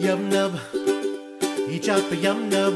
Yub nub. Each up a yub nub.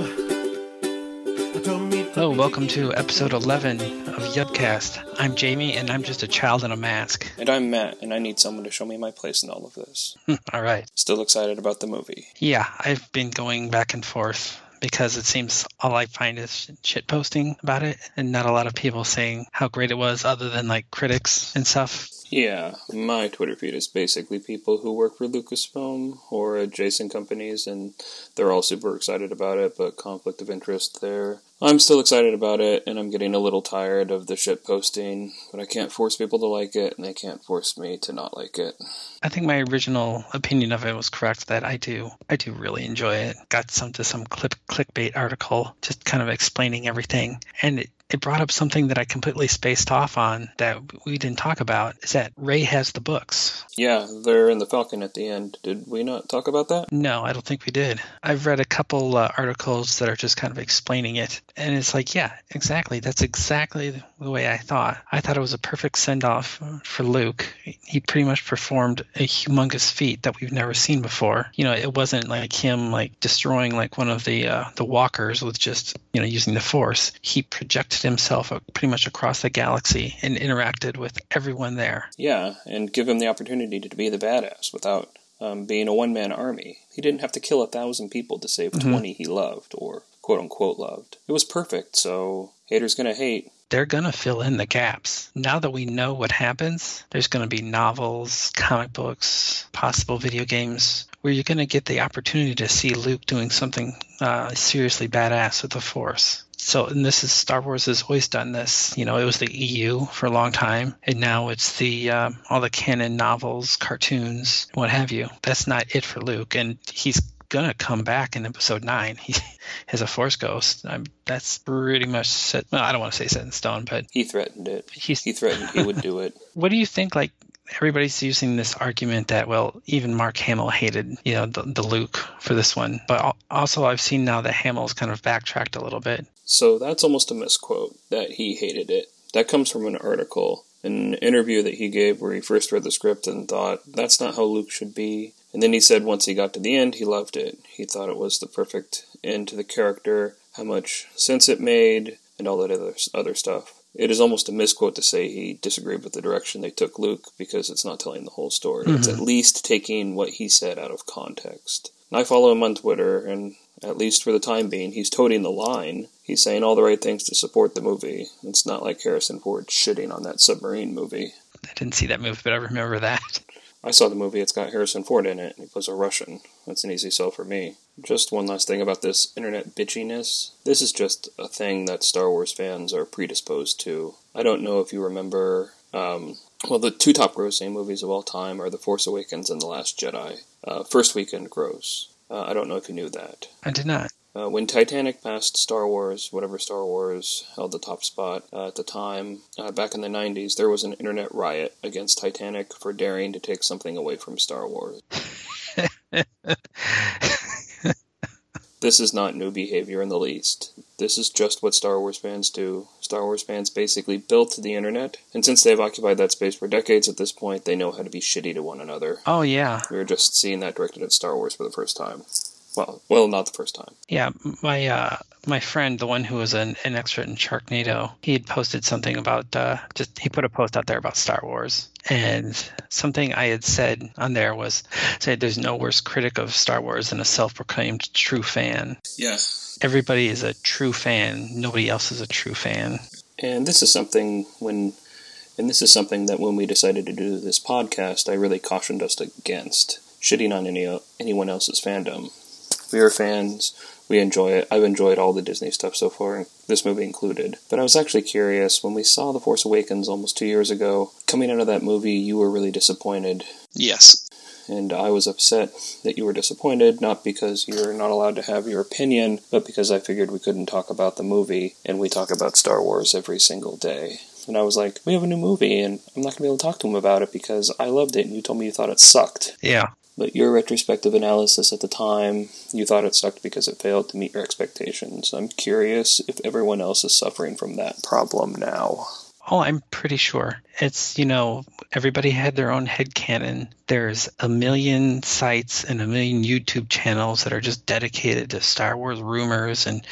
Hello, welcome to episode 11 of Yubcast. I'm Jamie, and I'm just a child in a mask. And I'm Matt, and I need someone to show me my place in all of this. Hmm, all right. Still excited about the movie. Yeah, I've been going back and forth because it seems all I find is shit posting about it, and not a lot of people saying how great it was, other than like critics and stuff. Yeah, my Twitter feed is basically people who work for Lucasfilm or adjacent companies, and they're all super excited about it, but conflict of interest there. I'm still excited about it, and I'm getting a little tired of the shit posting, but I can't force people to like it, and they can't force me to not like it. I think my original opinion of it was correct that I do I do really enjoy it. Got some to some clip clickbait article just kind of explaining everything, and it it brought up something that I completely spaced off on that we didn't talk about is that Rey has the books. Yeah, they're in the Falcon at the end. Did we not talk about that? No, I don't think we did. I've read a couple uh, articles that are just kind of explaining it. And it's like, yeah, exactly. That's exactly the way I thought. I thought it was a perfect send off for Luke. He pretty much performed a humongous feat that we've never seen before. You know, it wasn't like him like destroying like one of the uh, the walkers with just, you know, using the force. He projected himself pretty much across the galaxy and interacted with everyone there. Yeah, and give him the opportunity to be the badass without um, being a one man army. He didn't have to kill a thousand people to save mm-hmm. 20 he loved, or quote unquote loved. It was perfect, so haters gonna hate. They're gonna fill in the gaps. Now that we know what happens, there's gonna be novels, comic books, possible video games where you're gonna get the opportunity to see Luke doing something uh, seriously badass with the Force so and this is Star Wars has always done this. You know, it was the EU for a long time, and now it's the um, all the canon novels, cartoons, what have you. That's not it for Luke, and he's gonna come back in Episode Nine. He has a Force ghost. I'm, that's pretty much set. Well, I don't want to say set in stone, but he threatened it. He's, he threatened he would do it. What do you think? Like everybody's using this argument that well even mark hamill hated you know the, the luke for this one but also i've seen now that hamill's kind of backtracked a little bit so that's almost a misquote that he hated it that comes from an article an interview that he gave where he first read the script and thought that's not how luke should be and then he said once he got to the end he loved it he thought it was the perfect end to the character how much sense it made and all that other, other stuff it is almost a misquote to say he disagreed with the direction they took Luke because it's not telling the whole story. Mm-hmm. It's at least taking what he said out of context. And I follow him on Twitter, and at least for the time being, he's toting the line. He's saying all the right things to support the movie. It's not like Harrison Ford shitting on that submarine movie. I didn't see that movie, but I remember that. I saw the movie. It's got Harrison Ford in it. He plays a Russian. That's an easy sell for me. Just one last thing about this internet bitchiness. This is just a thing that Star Wars fans are predisposed to. I don't know if you remember. Um, well, the two top grossing movies of all time are The Force Awakens and The Last Jedi. Uh, first weekend gross. Uh, I don't know if you knew that. I did not. Uh, when Titanic passed Star Wars, whatever Star Wars held the top spot uh, at the time, uh, back in the 90s, there was an internet riot against Titanic for daring to take something away from Star Wars. this is not new behavior in the least. This is just what Star Wars fans do. Star Wars fans basically built the internet, and since they've occupied that space for decades at this point, they know how to be shitty to one another. Oh, yeah. We're just seeing that directed at Star Wars for the first time. Well, well, not the first time. Yeah, my uh, my friend, the one who was an, an expert in Sharknado, he had posted something about uh, just he put a post out there about Star Wars, and something I had said on there was say there's no worse critic of Star Wars than a self-proclaimed true fan. Yes, Everybody is a true fan. Nobody else is a true fan. And this is something when and this is something that when we decided to do this podcast, I really cautioned us against shitting on any anyone else's fandom we are fans. We enjoy it. I've enjoyed all the Disney stuff so far, this movie included. But I was actually curious when we saw The Force Awakens almost two years ago. Coming out of that movie, you were really disappointed. Yes. And I was upset that you were disappointed, not because you're not allowed to have your opinion, but because I figured we couldn't talk about the movie, and we talk about Star Wars every single day. And I was like, we have a new movie, and I'm not going to be able to talk to him about it because I loved it, and you told me you thought it sucked. Yeah. But your retrospective analysis at the time, you thought it sucked because it failed to meet your expectations. I'm curious if everyone else is suffering from that problem now. Oh, I'm pretty sure. It's, you know, everybody had their own head canon. There's a million sites and a million YouTube channels that are just dedicated to Star Wars rumors and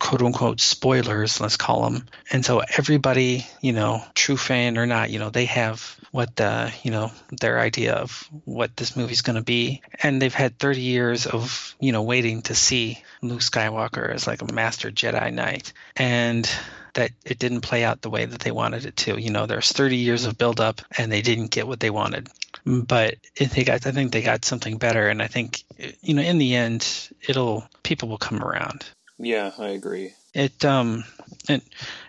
quote unquote spoilers, let's call them. And so everybody, you know, true fan or not, you know, they have what the, you know, their idea of what this movie's going to be. And they've had 30 years of, you know, waiting to see Luke Skywalker as like a master Jedi Knight. And that it didn't play out the way that they wanted it to. You know, there's 30 years of buildup and they didn't get what they wanted. But they got, I think they got something better. And I think, you know, in the end, it'll, people will come around. Yeah, I agree. It, um, and,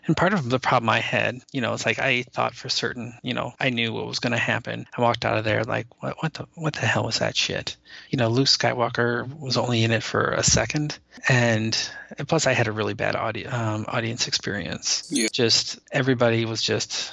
and part of the problem I had, you know, it's like I thought for certain, you know, I knew what was going to happen. I walked out of there like, what, what the, what the hell was that shit? You know, Luke Skywalker was only in it for a second, and plus I had a really bad audi- um, audience experience. Yeah. Just everybody was just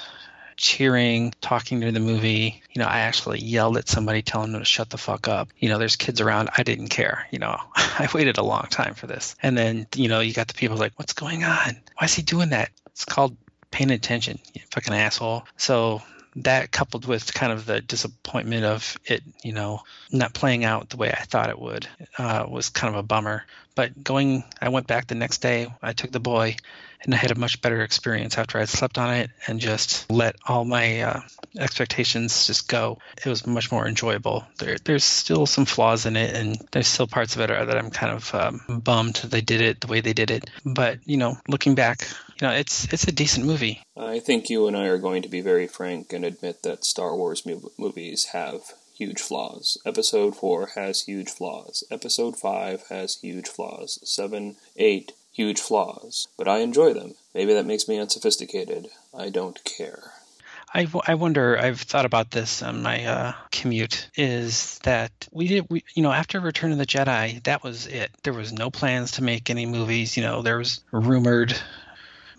cheering, talking during the movie. You know, I actually yelled at somebody telling them to shut the fuck up. You know, there's kids around. I didn't care. You know, I waited a long time for this. And then, you know, you got the people like, what's going on? Why is he doing that? It's called paying attention, you fucking asshole. So that coupled with kind of the disappointment of it, you know, not playing out the way I thought it would, uh, was kind of a bummer. But going, I went back the next day. I took the boy, and I had a much better experience after I slept on it and just let all my uh, expectations just go. It was much more enjoyable. There, there's still some flaws in it, and there's still parts of it that I'm kind of um, bummed they did it the way they did it. But you know, looking back, you know, it's it's a decent movie. I think you and I are going to be very frank and admit that Star Wars movies have huge flaws. Episode 4 has huge flaws. Episode 5 has huge flaws. 7, 8, huge flaws. But I enjoy them. Maybe that makes me unsophisticated. I don't care. I, I wonder i've thought about this on my uh, commute is that we did we, you know after return of the jedi that was it there was no plans to make any movies you know there was rumored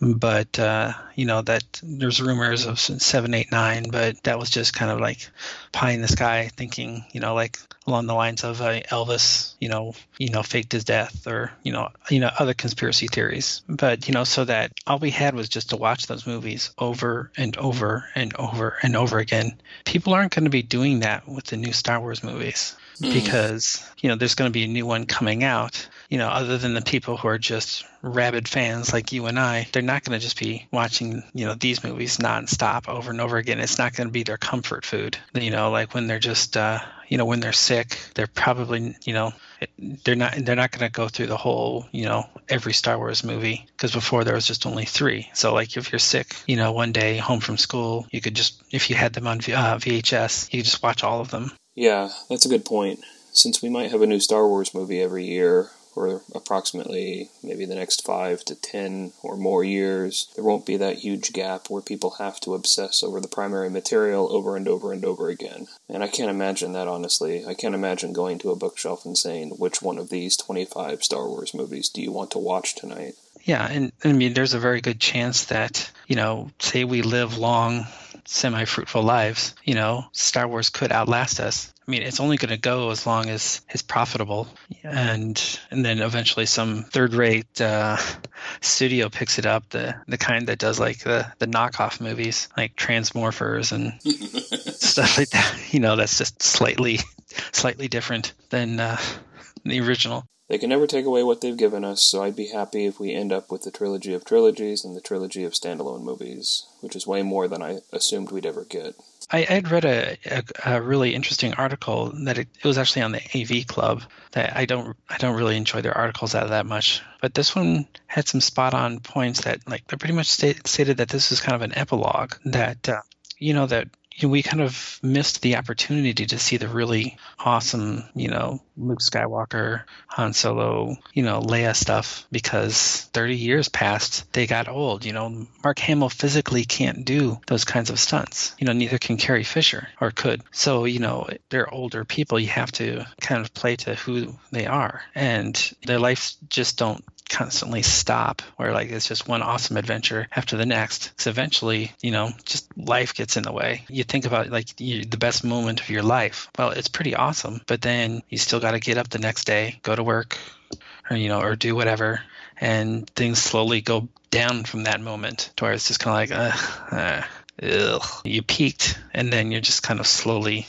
but uh, you know that there's rumors of seven, eight, nine, but that was just kind of like pie in the sky, thinking you know like along the lines of uh, Elvis, you know, you know, faked his death, or you know, you know, other conspiracy theories. But you know, so that all we had was just to watch those movies over and over and over and over again. People aren't going to be doing that with the new Star Wars movies mm. because you know there's going to be a new one coming out you know, other than the people who are just rabid fans like you and I, they're not going to just be watching, you know, these movies nonstop over and over again. It's not going to be their comfort food. You know, like when they're just, uh, you know, when they're sick, they're probably, you know, they're not they're not going to go through the whole, you know, every Star Wars movie because before there was just only three. So like if you're sick, you know, one day home from school, you could just if you had them on uh, VHS, you could just watch all of them. Yeah, that's a good point. Since we might have a new Star Wars movie every year, for approximately maybe the next five to ten or more years, there won't be that huge gap where people have to obsess over the primary material over and over and over again. And I can't imagine that, honestly. I can't imagine going to a bookshelf and saying, which one of these 25 Star Wars movies do you want to watch tonight? Yeah, and I mean, there's a very good chance that, you know, say we live long, semi fruitful lives, you know, Star Wars could outlast us. I mean, it's only going to go as long as it's profitable, and and then eventually some third-rate uh, studio picks it up, the the kind that does like the the knockoff movies, like Transmorphers and stuff like that. You know, that's just slightly slightly different than uh, the original. They can never take away what they've given us, so I'd be happy if we end up with the trilogy of trilogies and the trilogy of standalone movies, which is way more than I assumed we'd ever get. I had read a, a, a, really interesting article that it, it, was actually on the AV Club. That I don't I don't really enjoy their articles that that much, but this one had some spot on points that like they pretty much state, stated that this is kind of an epilogue that uh, you know that you know, we kind of missed the opportunity to see the really awesome, you know, Luke Skywalker, Han Solo, you know, Leia stuff because 30 years passed, they got old. You know, Mark Hamill physically can't do those kinds of stunts. You know, neither can Carrie Fisher or could. So, you know, they're older people. You have to kind of play to who they are. And their lives just don't constantly stop where like it's just one awesome adventure after the next. Because eventually you know just life gets in the way. You think about like you, the best moment of your life. Well it's pretty awesome but then you still got to get up the next day go to work or you know or do whatever and things slowly go down from that moment to where it's just kind of like, uh, uh, ugh. You peaked, and then you're just kind of slowly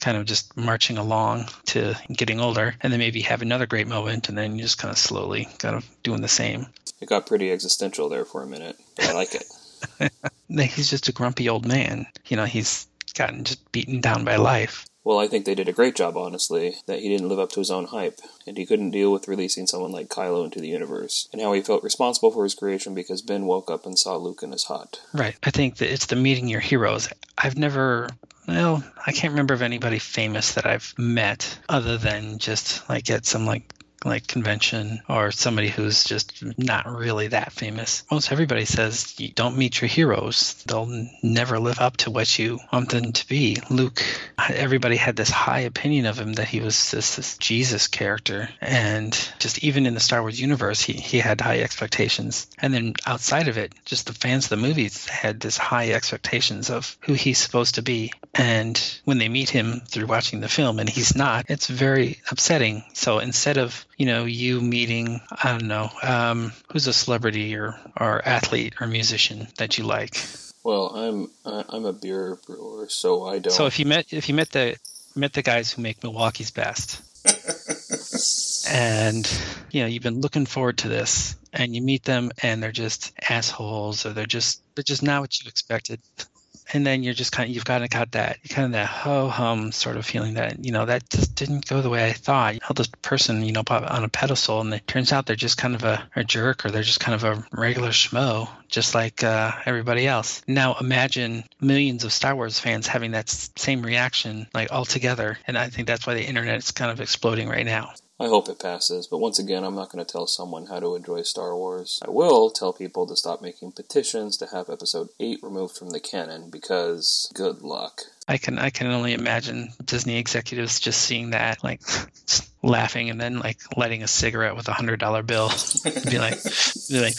kind of just marching along to getting older and then maybe have another great moment and then you just kind of slowly kind of doing the same It got pretty existential there for a minute, but I like it. he's just a grumpy old man you know he's gotten just beaten down by life Well, I think they did a great job, honestly, that he didn't live up to his own hype, and he couldn't deal with releasing someone like Kylo into the universe, and how he felt responsible for his creation because Ben woke up and saw Luke in his hut. Right. I think that it's the meeting your heroes. I've never, well, I can't remember of anybody famous that I've met other than just like at some like like convention or somebody who's just not really that famous. Most everybody says you don't meet your heroes. They'll never live up to what you want them to be. Luke, everybody had this high opinion of him that he was this, this Jesus character. And just even in the Star Wars universe, he, he had high expectations. And then outside of it, just the fans of the movies had this high expectations of who he's supposed to be. And when they meet him through watching the film and he's not, it's very upsetting. So instead of you know, you meeting, I don't know, um, who's a celebrity or, or athlete or musician that you like. Well, I'm I'm a beer brewer, so I don't. So if you met if you met the met the guys who make Milwaukee's best, and you know you've been looking forward to this, and you meet them and they're just assholes or they're just they're just not what you expected. And then you're just kind of you've kind of got that kind of that ho hum sort of feeling that you know that just didn't go the way I thought. You held this person you know on a pedestal, and it turns out they're just kind of a, a jerk or they're just kind of a regular schmo, just like uh, everybody else. Now imagine millions of Star Wars fans having that same reaction like all together, and I think that's why the internet is kind of exploding right now. I hope it passes, but once again, I'm not going to tell someone how to enjoy Star Wars. I will tell people to stop making petitions to have Episode 8 removed from the canon because good luck. I can I can only imagine Disney executives just seeing that, like laughing and then like lighting a cigarette with a hundred dollar bill, be like, be like,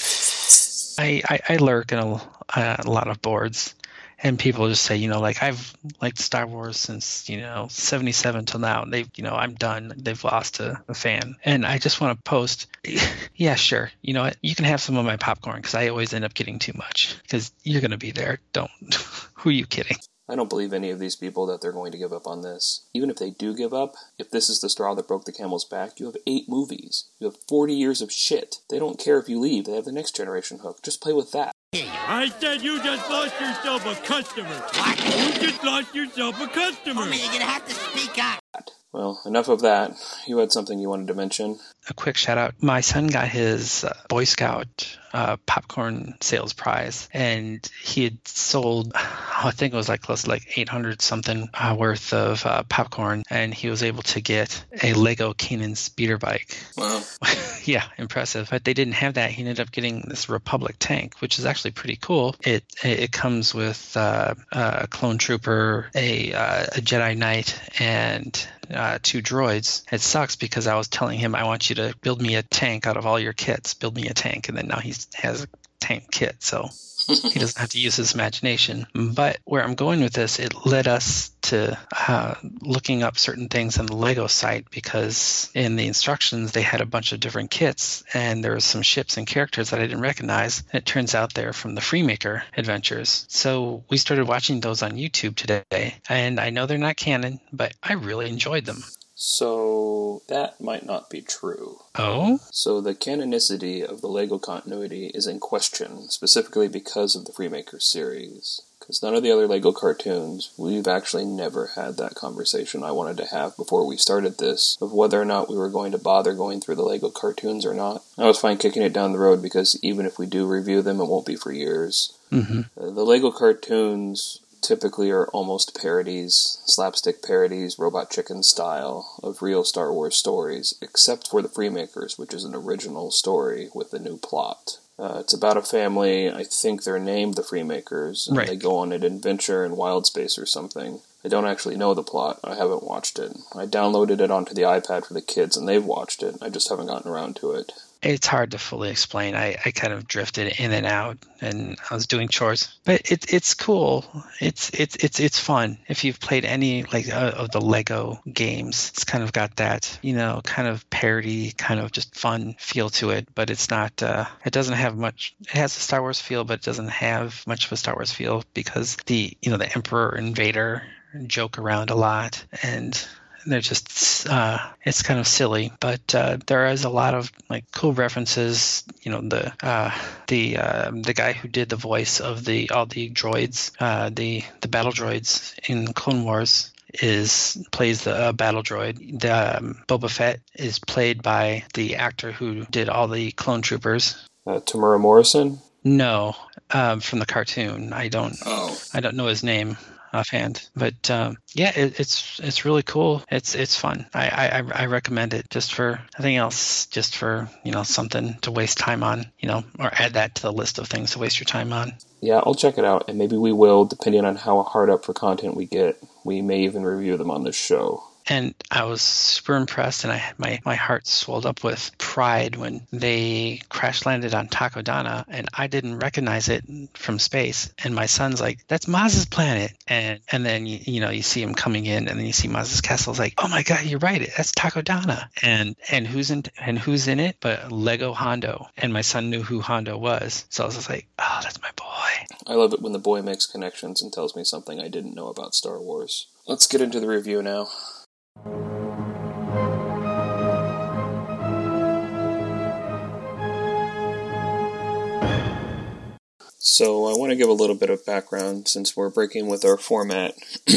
I, I I lurk in a, a lot of boards, and people just say, you know, like I've liked Star Wars since you know '77 till now. and They, you know, I'm done. They've lost a, a fan, and I just want to post. Yeah, sure. You know what? You can have some of my popcorn because I always end up getting too much because you're gonna be there. Don't. Who are you kidding? I don't believe any of these people that they're going to give up on this. Even if they do give up, if this is the straw that broke the camel's back, you have eight movies. You have 40 years of shit. They don't care if you leave, they have the next generation hook. Just play with that. I said you just lost yourself a customer. What? You just lost yourself a customer. Homie, you're gonna have to speak up. Well, enough of that. You had something you wanted to mention. a quick shout out. My son got his uh, Boy Scout uh, popcorn sales prize, and he had sold, I think it was like close to like 800 something uh, worth of uh, popcorn, and he was able to get a Lego Kanan speeder bike. Wow. yeah, impressive. But they didn't have that. He ended up getting this Republic tank, which is actually pretty cool. It it comes with uh, a clone trooper, a uh, a Jedi Knight, and uh, two droids. It sucks because I was telling him I want you to build me a tank out of all your kits. Build me a tank, and then now he has a tank kit. So he doesn't have to use his imagination. But where I'm going with this, it led us to uh, looking up certain things on the Lego site because in the instructions they had a bunch of different kits and there was some ships and characters that I didn't recognize. And It turns out they're from the Freemaker adventures. So we started watching those on YouTube today, and I know they're not canon, but I really enjoyed them. So, that might not be true. Oh, So, the canonicity of the LEGO continuity is in question, specifically because of the Freemaker series. Because none of the other LEGO cartoons, we've actually never had that conversation I wanted to have before we started this, of whether or not we were going to bother going through the LEGO cartoons or not. I was fine kicking it down the road because even if we do review them, it won't be for years. hmm Uh, the Lego cartoons typically are almost parodies, slapstick parodies, Robot Chicken style of real Star Wars stories, except for the Freemakers, which is an original story with a new plot. Uh, it's about a family. I think they're named the Freemakers, and Right. they go on an adventure in wild space or something. I don't actually know the plot. I haven't watched it. I downloaded it onto the iPad for the kids, and they've watched it. I just haven't gotten around to it. It's hard to fully explain. I, I kind of drifted in and out, and I was doing chores. But it, it's cool. It's it's it's it's fun. If you've played any like uh, of the Lego games, it's kind of got that you know kind of parody, kind of just fun feel to it. But it's not. Uh, it doesn't have much. It has a Star Wars feel, but it doesn't have much of a Star Wars feel because the you know the Emperor and Vader joke around a lot and they're just uh, it's kind of silly but uh, there is a lot of like cool references you know the uh, the uh, the guy who did the voice of the all the droids uh, the the battle droids in clone wars is plays the uh, battle droid. The um, Boba Fett is played by the actor who did all the clone troopers. Uh, Temuera Morrison. No, um, from the cartoon. I don't. Oh. I don't know his name offhand, but um, yeah, it, it's it's really cool. It's it's fun. I, I I recommend it just for nothing else, just for you know something to waste time on, you know, or add that to the list of things to waste your time on. Yeah, I'll check it out, and maybe we will, depending on how hard up for content we get. We may even review them on this show and I was super impressed, and I my my heart swelled up with pride when they crash landed on Takodana, and I didn't recognize it from space. And my son's like, "That's Maz's planet," and and then you, you know you see him coming in, and then you see Maz's castle. It's like, "Oh my God, you're right, that's Takodana." And and who's in and who's in it? But Lego Hondo, and my son knew who Hondo was, so I was just like, "Oh, that's my boy." I love it when the boy makes connections and tells me something I didn't know about Star Wars. Let's get into the review now. So, I want to give a little bit of background since we're breaking with our format.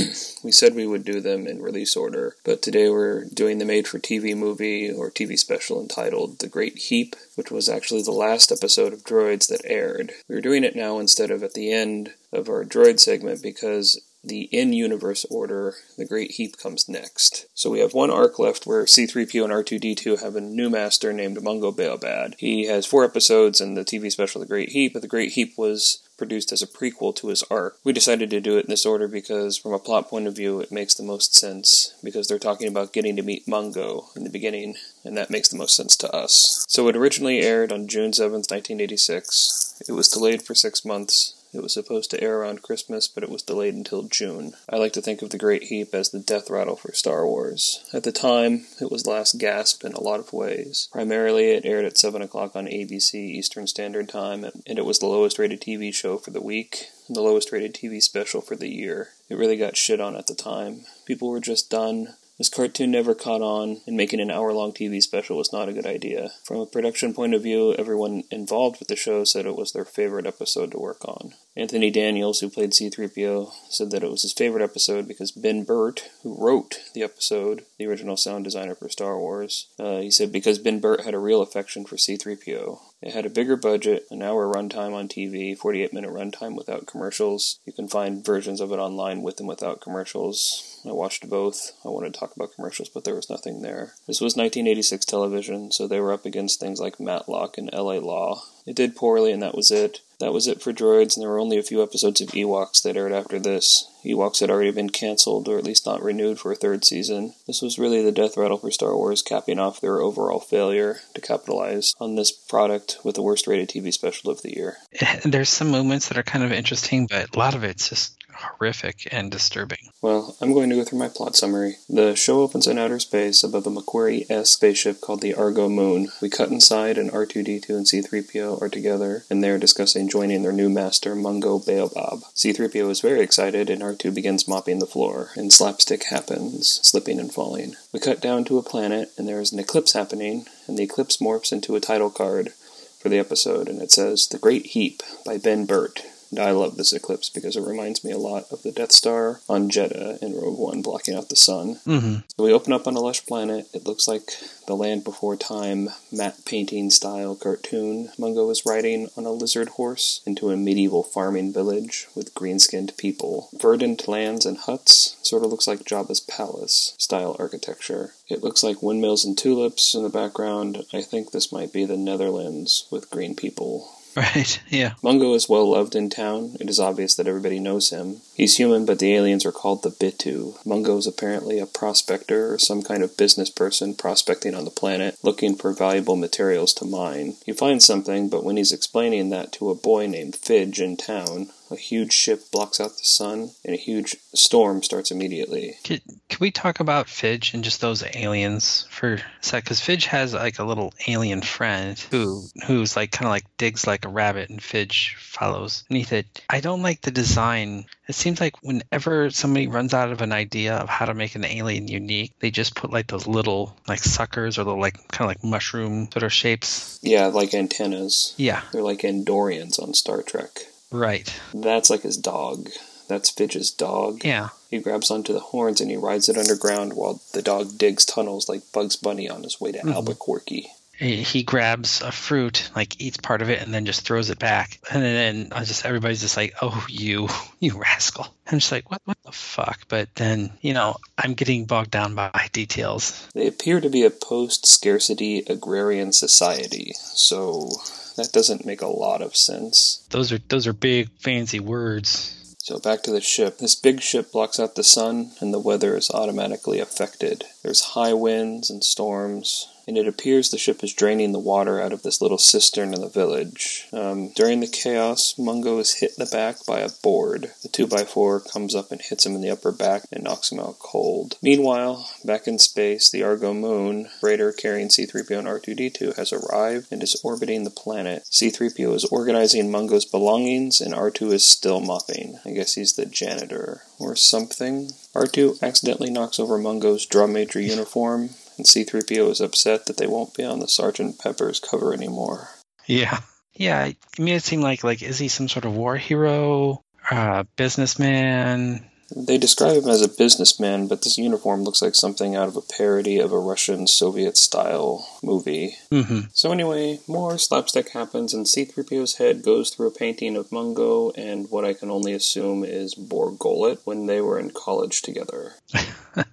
we said we would do them in release order, but today we're doing the made for TV movie or TV special entitled The Great Heep, which was actually the last episode of Droids that aired. We're doing it now instead of at the end of our Droid segment because the in universe order, the Great Heep comes next. So we have one arc left where C3PO and R2D2 have a new master named Mungo Baobab. He has four episodes in the TV special The Great Heep, but The Great Heep was produced as a prequel to his arc. We decided to do it in this order because, from a plot point of view, it makes the most sense because they're talking about getting to meet Mungo in the beginning, and that makes the most sense to us. So it originally aired on June 7th, 1986. It was delayed for six months it was supposed to air around Christmas, but it was delayed until June. I like to think of The Great Heep as the death rattle for Star Wars. At the time, it was last gasp in a lot of ways. Primarily, it aired at 7 o'clock on ABC Eastern Standard Time, and it was the lowest rated TV show for the week, and the lowest rated TV special for the year. It really got shit on at the time. People were just done this cartoon never caught on, and making an hour long TV special was not a good idea. From a production point of view, everyone involved with the show said it was their favorite episode to work on. Anthony Daniels, who played C3PO, said that it was his favorite episode because Ben Burtt, who wrote the episode, the original sound designer for Star Wars, uh, he said because Ben Burtt had a real affection for C3PO. It had a bigger budget, an hour runtime on TV, 48 minute runtime without commercials. You can find versions of it online with and without commercials. I watched both. I wanted to talk about commercials, but there was nothing there. This was 1986 television, so they were up against things like Matlock and LA Law. It did poorly, and that was it. That was it for Droids, and there were only a few episodes of Ewoks that aired after this. Ewoks had already been cancelled, or at least not renewed for a third season. This was really the death rattle for Star Wars, capping off their overall failure to capitalize on this product with the worst rated TV special of the year. There's some moments that are kind of interesting, but a lot of it's just horrific and disturbing. Well, I'm going to go through my plot summary. The show opens in outer space above a Macquarie S spaceship called the Argo Moon. We cut inside, and R2D2 and C3PO are together, and they're discussing joining their new master, Mungo Baobab. C3PO is very excited, and R2 begins mopping the floor, and slapstick happens, slipping and falling. We cut down to a planet, and there is an eclipse happening, and the eclipse morphs into a title card for the episode, and it says The Great Heep by Ben Burtt. And I love this eclipse because it reminds me a lot of the Death Star on Jedha in Rogue One blocking out the sun. Mm-hmm. So we open up on a lush planet. It looks like the Land Before Time matte painting style cartoon. Mungo is riding on a lizard horse into a medieval farming village with green skinned people. Verdant lands and huts. Sort of looks like Jabba's palace style architecture. It looks like windmills and tulips in the background. I think this might be the Netherlands with green people Right. Yeah. Mungo is well loved in town. It is obvious that everybody knows him. He's human, but the aliens are called the Bitu. Mungo is apparently a prospector or some kind of business person prospecting on the planet, looking for valuable materials to mine. He finds something, but when he's explaining that to a boy named Fidge in town, a huge ship blocks out the sun, and a huge storm starts immediately. Could, could we talk about Fidge and just those aliens for a sec? Because Fidge has like a little alien friend who who's like kind of like digs like a rabbit, and Fidge follows beneath it. I don't like the design. It seems like whenever somebody runs out of an idea of how to make an alien unique, they just put like those little like suckers or the like kind of like mushroom sort of shapes. Yeah, like antennas. Yeah, They're like Andorians on Star Trek. Right. That's like his dog. That's Fidge's dog. Yeah. He grabs onto the horns and he rides it underground while the dog digs tunnels like Bugs Bunny on his way to mm-hmm. Albuquerque. he grabs a fruit, like eats part of it, and then just throws it back. And then I just everybody's just like, "Oh, you, you rascal!" I'm just like, "What, what the fuck?" But then you know, I'm getting bogged down by details. They appear to be a post scarcity agrarian society, so that doesn't make a lot of sense. Those are those are big fancy words. So back to the ship. This big ship blocks out the sun, and the weather is automatically affected. There's high winds and storms, and it appears the ship is draining the water out of this little cistern in the village. Um, during the chaos, Mungo is hit in the back by a board. The 2x4 comes up and hits him in the upper back and knocks him out cold. Meanwhile, back in space, the Argo moon, freighter carrying C3PO and R2D2, has arrived and is orbiting the planet. C3PO is organizing Mungo's belongings, and R2 is still mopping. I guess he's the janitor or something. R2 accidentally knocks over Mungo's drum major uniform, and C3PO is upset that they won't be on the Sergeant Pepper's cover anymore. Yeah, yeah. I mean, it seemed like like is he some sort of war hero, uh, businessman? They describe him as a businessman, but this uniform looks like something out of a parody of a Russian Soviet style movie. Mm-hmm. So, anyway, more slapstick happens, and C3PO's head goes through a painting of Mungo and what I can only assume is Borgolet when they were in college together.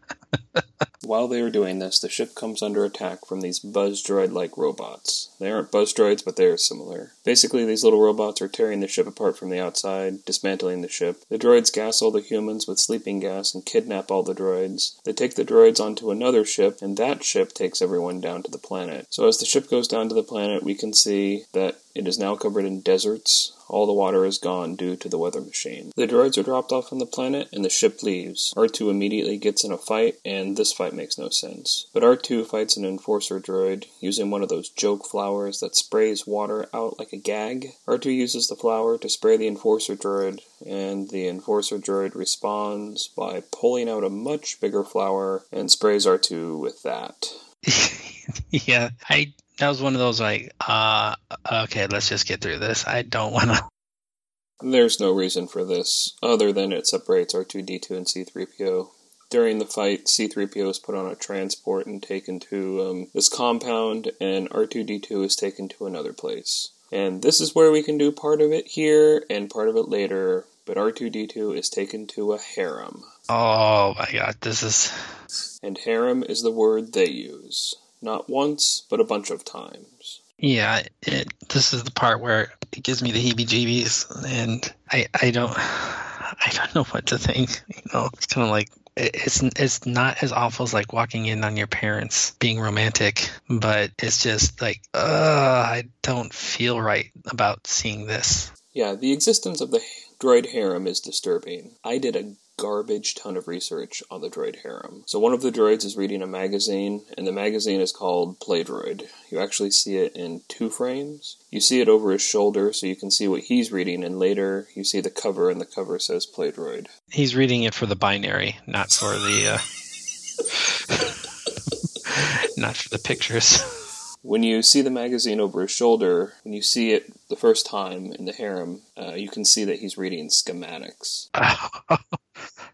While they are doing this, the ship comes under attack from these buzz droid like robots. They aren't buzz droids, but they are similar. Basically, these little robots are tearing the ship apart from the outside, dismantling the ship. The droids gas all the humans with sleeping gas and kidnap all the droids. They take the droids onto another ship, and that ship takes everyone down to the planet. So, as the ship goes down to the planet, we can see that it is now covered in deserts. All the water is gone due to the weather machine. The droids are dropped off on the planet, and the ship leaves. R2 immediately gets in a fight, and this fight makes no sense. But R2 fights an enforcer droid using one of those joke flowers that sprays water out like a gag. R2 uses the flower to spray the enforcer droid, and the enforcer droid responds by pulling out a much bigger flower and sprays R2 with that. yeah, I that was one of those like, uh, okay, let's just get through this. I don't want to. There's no reason for this other than it separates R2D2 and C3PO. During the fight, C3PO is put on a transport and taken to um, this compound, and R2D2 is taken to another place. And this is where we can do part of it here and part of it later, but R2D2 is taken to a harem. Oh my god, this is. And harem is the word they use. Not once, but a bunch of times. Yeah, it, this is the part where it gives me the heebie-jeebies, and I I don't I don't know what to think. You know, it's kind of like it's it's not as awful as like walking in on your parents being romantic, but it's just like, uh, I don't feel right about seeing this. Yeah, the existence of the droid harem is disturbing. I did a garbage ton of research on the droid harem. So one of the droids is reading a magazine, and the magazine is called Playdroid. You actually see it in two frames. You see it over his shoulder, so you can see what he's reading, and later you see the cover, and the cover says Playdroid. He's reading it for the binary, not for the uh, not for the pictures. When you see the magazine over his shoulder, when you see it the first time in the harem, uh, you can see that he's reading schematics.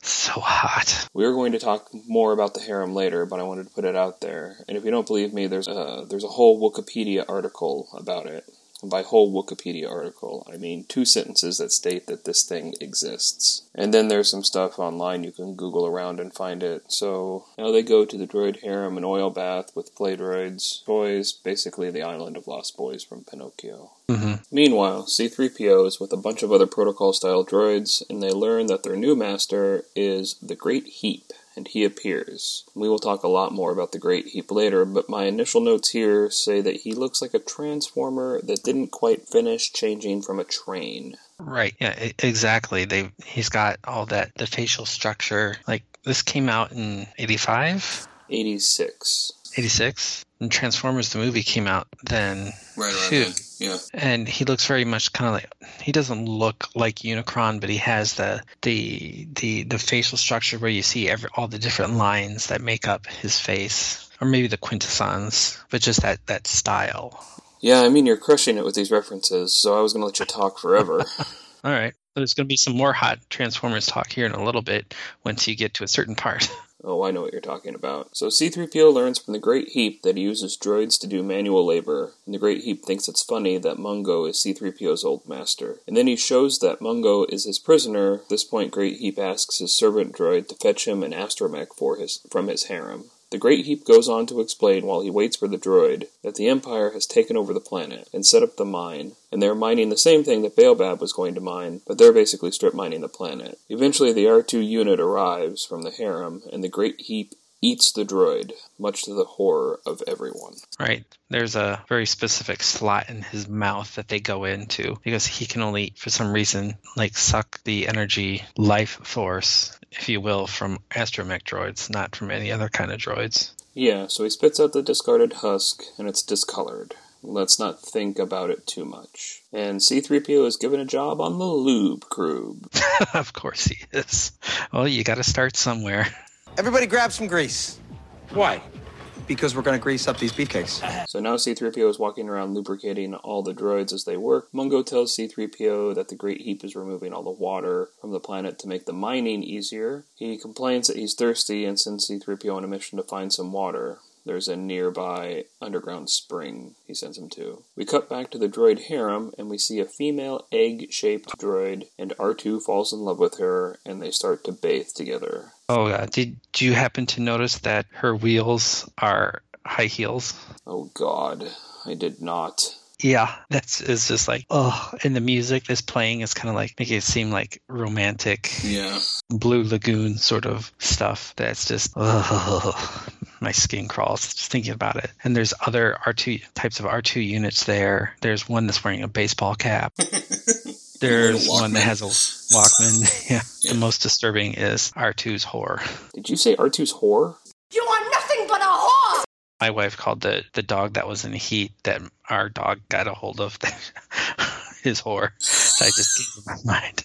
so hot. We are going to talk more about the harem later, but I wanted to put it out there. And if you don't believe me, there's a, there's a whole Wikipedia article about it. By whole Wikipedia article, I mean two sentences that state that this thing exists. And then there's some stuff online you can Google around and find it. So now they go to the droid harem and oil bath with play droids, toys, basically the island of lost boys from Pinocchio. Mm-hmm. Meanwhile, C3PO is with a bunch of other protocol style droids, and they learn that their new master is the Great Heep, and he appears. We will talk a lot more about the Great Heep later, but my initial notes here say that he looks like a transformer that didn't quite finish changing from a train. Right. Yeah. Exactly. They. He's got all that the facial structure. Like this came out in 85, 86. 86, and Transformers the movie came out then. Right around then, Yeah. and he looks very much kind of like he doesn't look like Unicron, but he has the the the the facial structure where you see every all the different lines that make up his face, or maybe the Quintessons, but just that that style. Yeah, I mean, you're crushing it with these references, so I was going to let you talk forever. All right, there's going to be some more hot Transformers talk here in a little bit once you get to a certain part. Oh, I know what you're talking about. So C3PO learns from the Great Heep that he uses droids to do manual labor, and the Great Heep thinks it's funny that Mungo is C3PO's old master. And then he shows that Mungo is his prisoner. At this point, Great Heep asks his servant droid to fetch him an astromech for his from his harem. The Great Heep goes on to explain while he waits for the droid that the Empire has taken over the planet and set up the mine, and they're mining the same thing that Baobab was going to mine, but they're basically strip mining the planet. Eventually, the R2 unit arrives from the harem, and the Great Heep eats the droid, much to the horror of everyone. Right. There's a very specific slot in his mouth that they go into because he can only, for some reason, like suck the energy life force, if you will, from astromech droids, not from any other kind of droids. Yeah, so he spits out the discarded husk, and it's discolored. Let's not think about it too much. And C3PO is given a job on the Lube Crew. of course he is. Well, you got to start somewhere. Everybody grab some grease. Why? Because we're gonna grease up these beefcakes. So now C3PO is walking around lubricating all the droids as they work. Mungo tells C3PO that the Great Heep is removing all the water from the planet to make the mining easier. He complains that he's thirsty and sends C3PO on a mission to find some water. There's a nearby underground spring he sends him to. We cut back to the droid harem and we see a female egg shaped droid, and R2 falls in love with her and they start to bathe together. Oh, uh, did you happen to notice that her wheels are high heels? Oh god, I did not. Yeah, that's it's just like oh, and the music that's playing is kind of like making it seem like romantic Yeah. Blue Lagoon sort of stuff. That's just oh, my skin crawls just thinking about it. And there's other R2 types of R2 units there. There's one that's wearing a baseball cap. There's one that has a Walkman. yeah. The most disturbing is R2's whore. Did you say R2's whore? You are nothing but a whore! My wife called the the dog that was in heat that our dog got a hold of his whore. I just came to my mind.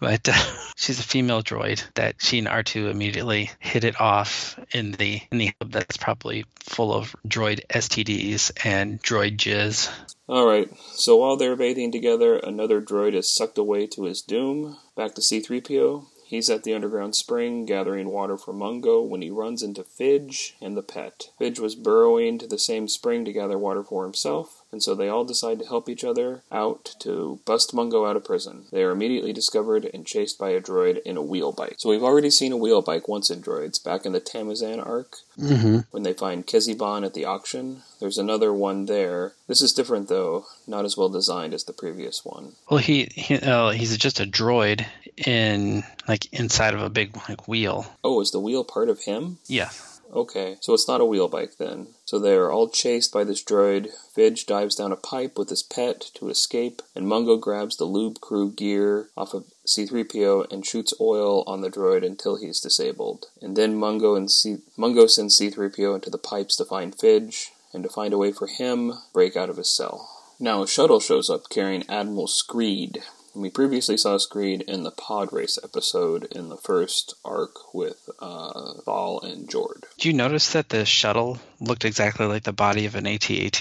But uh, she's a female droid that she and R2 immediately hit it off in the in the hub that's probably full of droid STDs and droid jizz. Alright, so while they're bathing together, another droid is sucked away to his doom. Back to C3PO. He's at the underground spring gathering water for Mungo when he runs into Fidge and the pet. Fidge was burrowing to the same spring to gather water for himself, and so they all decide to help each other out to bust Mungo out of prison. They are immediately discovered and chased by a droid in a wheel bike. So we've already seen a wheel bike once in droids, back in the Tamazan arc, Mm-hmm. when they find Keziban at the auction. There's another one there. This is different though, not as well designed as the previous one. Well, he, he uh, he's just a droid in like inside of a big like wheel. Oh, is the wheel part of him? Yeah. Okay, so it's not a wheel bike then. So they are all chased by this droid. Fidge dives down a pipe with his pet to escape, and Mungo grabs the lube crew gear off of C3PO and shoots oil on the droid until he's disabled. And then Mungo and C- Mungo sends C3PO into the pipes to find Fidge and to find a way for him break out of his cell. Now a shuttle shows up carrying Admiral Screed. We previously saw a Screed in the pod race episode in the first arc with uh, Thall and Jord. Did you notice that the shuttle looked exactly like the body of an AT-AT?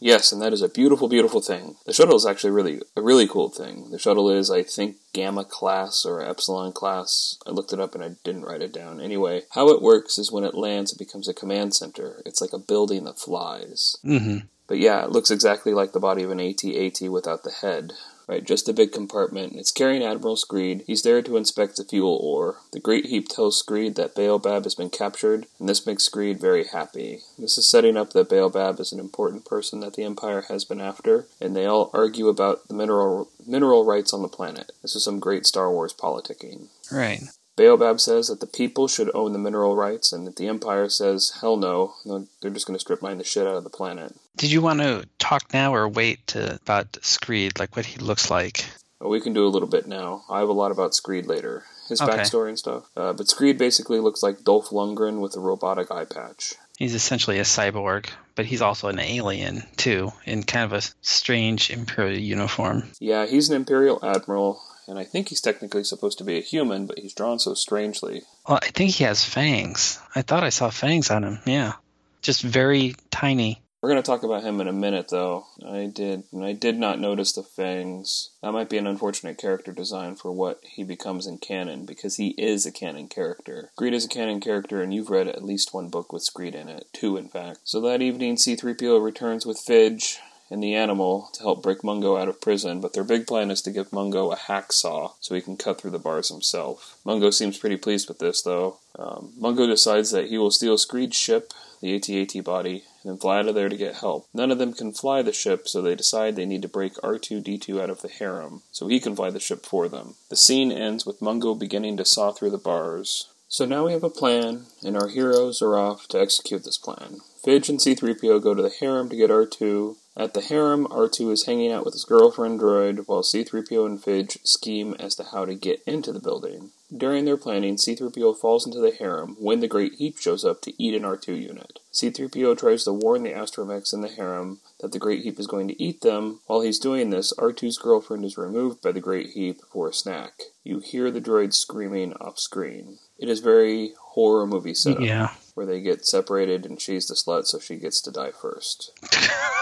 Yes, and that is a beautiful, beautiful thing. The shuttle is actually really a really cool thing. The shuttle is, I think, Gamma class or Epsilon class. I looked it up and I didn't write it down. Anyway, how it works is when it lands, it becomes a command center. It's like a building that flies. Mm-hmm. But yeah, it looks exactly like the body of an AT-AT without the head. Right, just a big compartment. It's carrying Admiral Screed. He's there to inspect the fuel ore. The Great Heep tells Screed that Baobab has been captured, and this makes Screed very happy. This is setting up that Baobab is an important person that the Empire has been after, and they all argue about the mineral mineral rights on the planet. This is some great Star Wars politicking. Right. Baobab says that the people should own the mineral rights, and that the Empire says, hell no, they're just going to strip mine the shit out of the planet. Did you want to talk now or wait to about Screed, like what he looks like? But we can do a little bit now. I have a lot about Screed later, his Okay. backstory and stuff. Uh, but Screed basically looks like Dolph Lundgren with a robotic eye patch. He's essentially a cyborg, but he's also an alien too, in kind of a strange imperial uniform. Yeah, he's an Imperial Admiral, and I think he's technically supposed to be a human, but he's drawn so strangely. Well, I think he has fangs. I thought I saw fangs on him. Yeah, just very tiny. We're going to talk about him in a minute, though. I did, and I did not notice the fangs. That might be an unfortunate character design for what he becomes in canon, because he is a canon character. Greed is a canon character, and you've read at least one book with Screed in it. Two, in fact. So that evening, C-3PO returns with Fidge and the animal to help break Mungo out of prison, but their big plan is to give Mungo a hacksaw so he can cut through the bars himself. Mungo seems pretty pleased with this, though. Um, Mungo decides that he will steal Screed's ship, the AT-AT body, and fly out of there to get help. None of them can fly the ship, so they decide they need to break R2-D2 out of the harem, so he can fly the ship for them. The scene ends with Mungo beginning to saw through the bars. So now we have a plan, and our heroes are off to execute this plan. Fidge and C-3PO go to the harem to get R2. At the harem, R2 is hanging out with his girlfriend droid, while C-3PO and Fidge scheme as to how to get into the building. During their planning, C-3PO falls into the harem when the Great Heep shows up to eat an R2 unit. C-3PO tries to warn the astromechs in the harem that the Great Heep is going to eat them. While he's doing this, R2's girlfriend is removed by the Great Heep for a snack. You hear the droid screaming off screen. It is very horror movie setup, Yeah. where they get separated and she's the slut, so she gets to die first.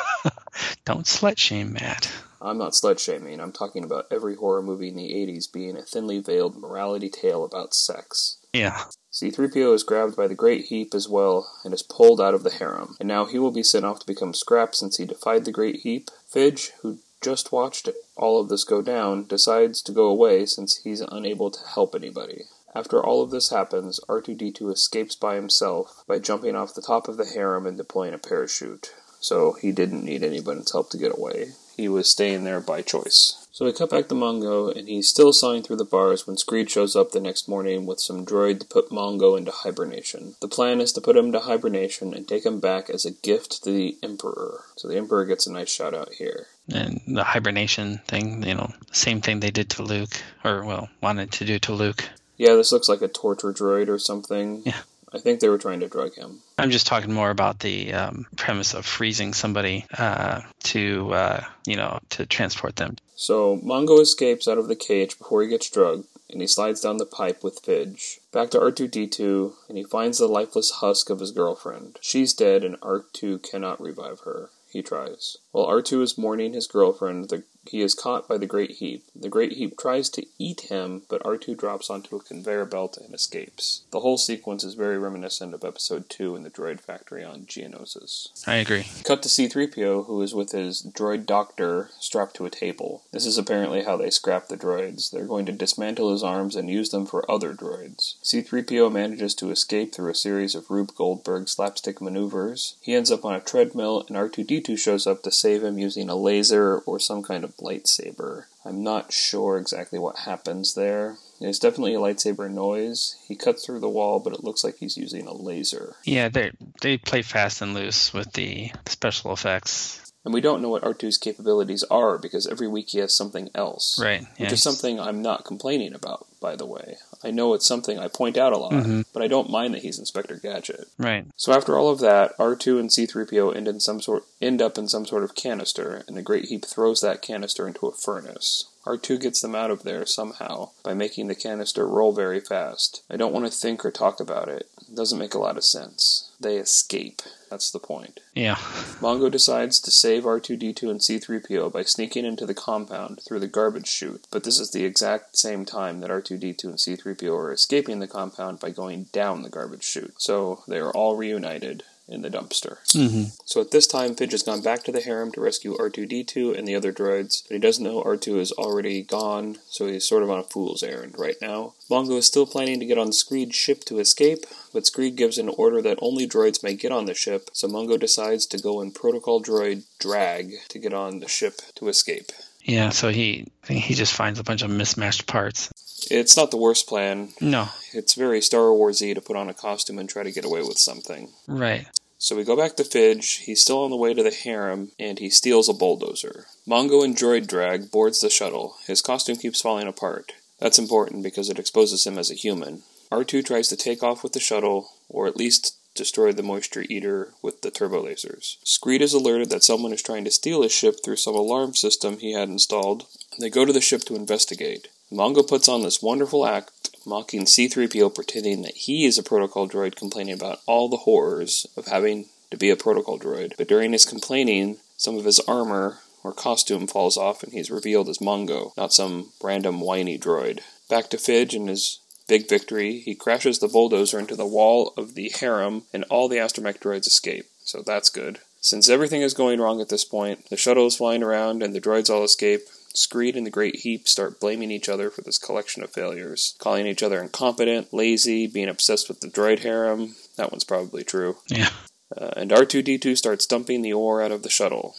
Don't slut shame Matt. I'm not slut shaming, I'm talking about every horror movie in the 80s being a thinly veiled morality tale about sex. Yeah. C3PO is grabbed by the Great Heep as well and is pulled out of the harem, and now he will be sent off to become scrap since he defied the Great Heep. Fidge, who just watched all of this go down, decides to go away since he's unable to help anybody. After all of this happens, R2D2 escapes by himself by jumping off the top of the harem and deploying a parachute. So he didn't need anybody's help to get away. He was staying there by choice. So we cut back to Mungo, and he's still sawing through the bars when Screed shows up the next morning with some droid to put Mungo into hibernation. The plan is to put him into hibernation and take him back as a gift to the Emperor. So the Emperor gets a nice shout out here. And the hibernation thing, you know, same thing they did to Luke, or, well, wanted to do to Luke. Yeah, this looks like a torture droid or something. Yeah. I think they were trying to drug him. I'm just talking more about the um, premise of freezing somebody uh, to, uh, you know, to transport them. So Mungo escapes out of the cage before he gets drugged, and he slides down the pipe with Fidge. Back to R2D2, and he finds the lifeless husk of his girlfriend. She's dead, and R2 cannot revive her. He tries. While R2 is mourning his girlfriend, the, he is caught by the Great Heep. The Great Heep tries to eat him, but R2 drops onto a conveyor belt and escapes. The whole sequence is very reminiscent of Episode 2 in the droid factory on Geonosis. I agree. Cut to C3PO, who is with his droid doctor strapped to a table. This is apparently how they scrap the droids. They're going to dismantle his arms and use them for other droids. C3PO manages to escape through a series of Rube Goldberg slapstick maneuvers. He ends up on a treadmill, and R2D2 shows up to save him using a laser or some kind of lightsaber. I'm not sure exactly what happens there. There's definitely a lightsaber noise. He cuts through the wall, but it looks like he's using a laser. Yeah, they they play fast and loose with the special effects. And we don't know what R2's capabilities are because every week he has something else. Right. Which is something I'm not complaining about, by the way. I know it's something I point out a lot, Mhm. but I don't mind that he's Inspector Gadget. Right. So after all of that, R2 and C3PO end in some sort end up in some sort of canister, and the Great Heep throws that canister into a furnace. R2 gets them out of there somehow by making the canister roll very fast. I don't want to think or talk about it. It doesn't make a lot of sense. They escape. That's the point. Yeah. Mungo decides to save R2D2 and C3PO by sneaking into the compound through the garbage chute, but this is the exact same time that R2D2 and C3PO are escaping the compound by going down the garbage chute. So they are all reunited, in the dumpster. hmm So at this time, Fidge has gone back to the harem to rescue R2D2 and the other droids, but he doesn't know R2 is already gone, so he's sort of on a fool's errand right now. Mungo is still planning to get on Screed's ship to escape, but Screed gives an order that only droids may get on the ship, so Mungo decides to go in Protocol Droid Drag to get on the ship to escape. Yeah, so he he just finds a bunch of mismatched parts. It's not the worst plan. No, It's very Star Warsy to put on a costume and try to get away with something. right. So we go back to Fidge. He's still on the way to the harem, and he steals a bulldozer. Mungo and Droid Drag boards the shuttle. His costume keeps falling apart. That's important because it exposes him as a human. R2 tries to take off with the shuttle, or at least destroy the moisture eater with the turbo lasers. Screed is alerted that someone is trying to steal his ship through some alarm system he had installed. They go to the ship to investigate. Mungo puts on this wonderful act mocking C3PO pretending that he is a protocol droid complaining about all the horrors of having to be a protocol droid. But during his complaining, some of his armor or costume falls off and he's revealed as Mungo, not some random whiny droid. Back to Fidge and his big victory, he crashes the bulldozer into the wall of the harem and all the astromech droids escape. So that's good. Since everything is going wrong at this point, the shuttle is flying around and the droids all escape, Screed and the Great Heep start blaming each other for this collection of failures, calling each other incompetent, lazy, being obsessed with the droid harem. That one's probably true. Yeah. Uh, and R2D2 starts dumping the ore out of the shuttle.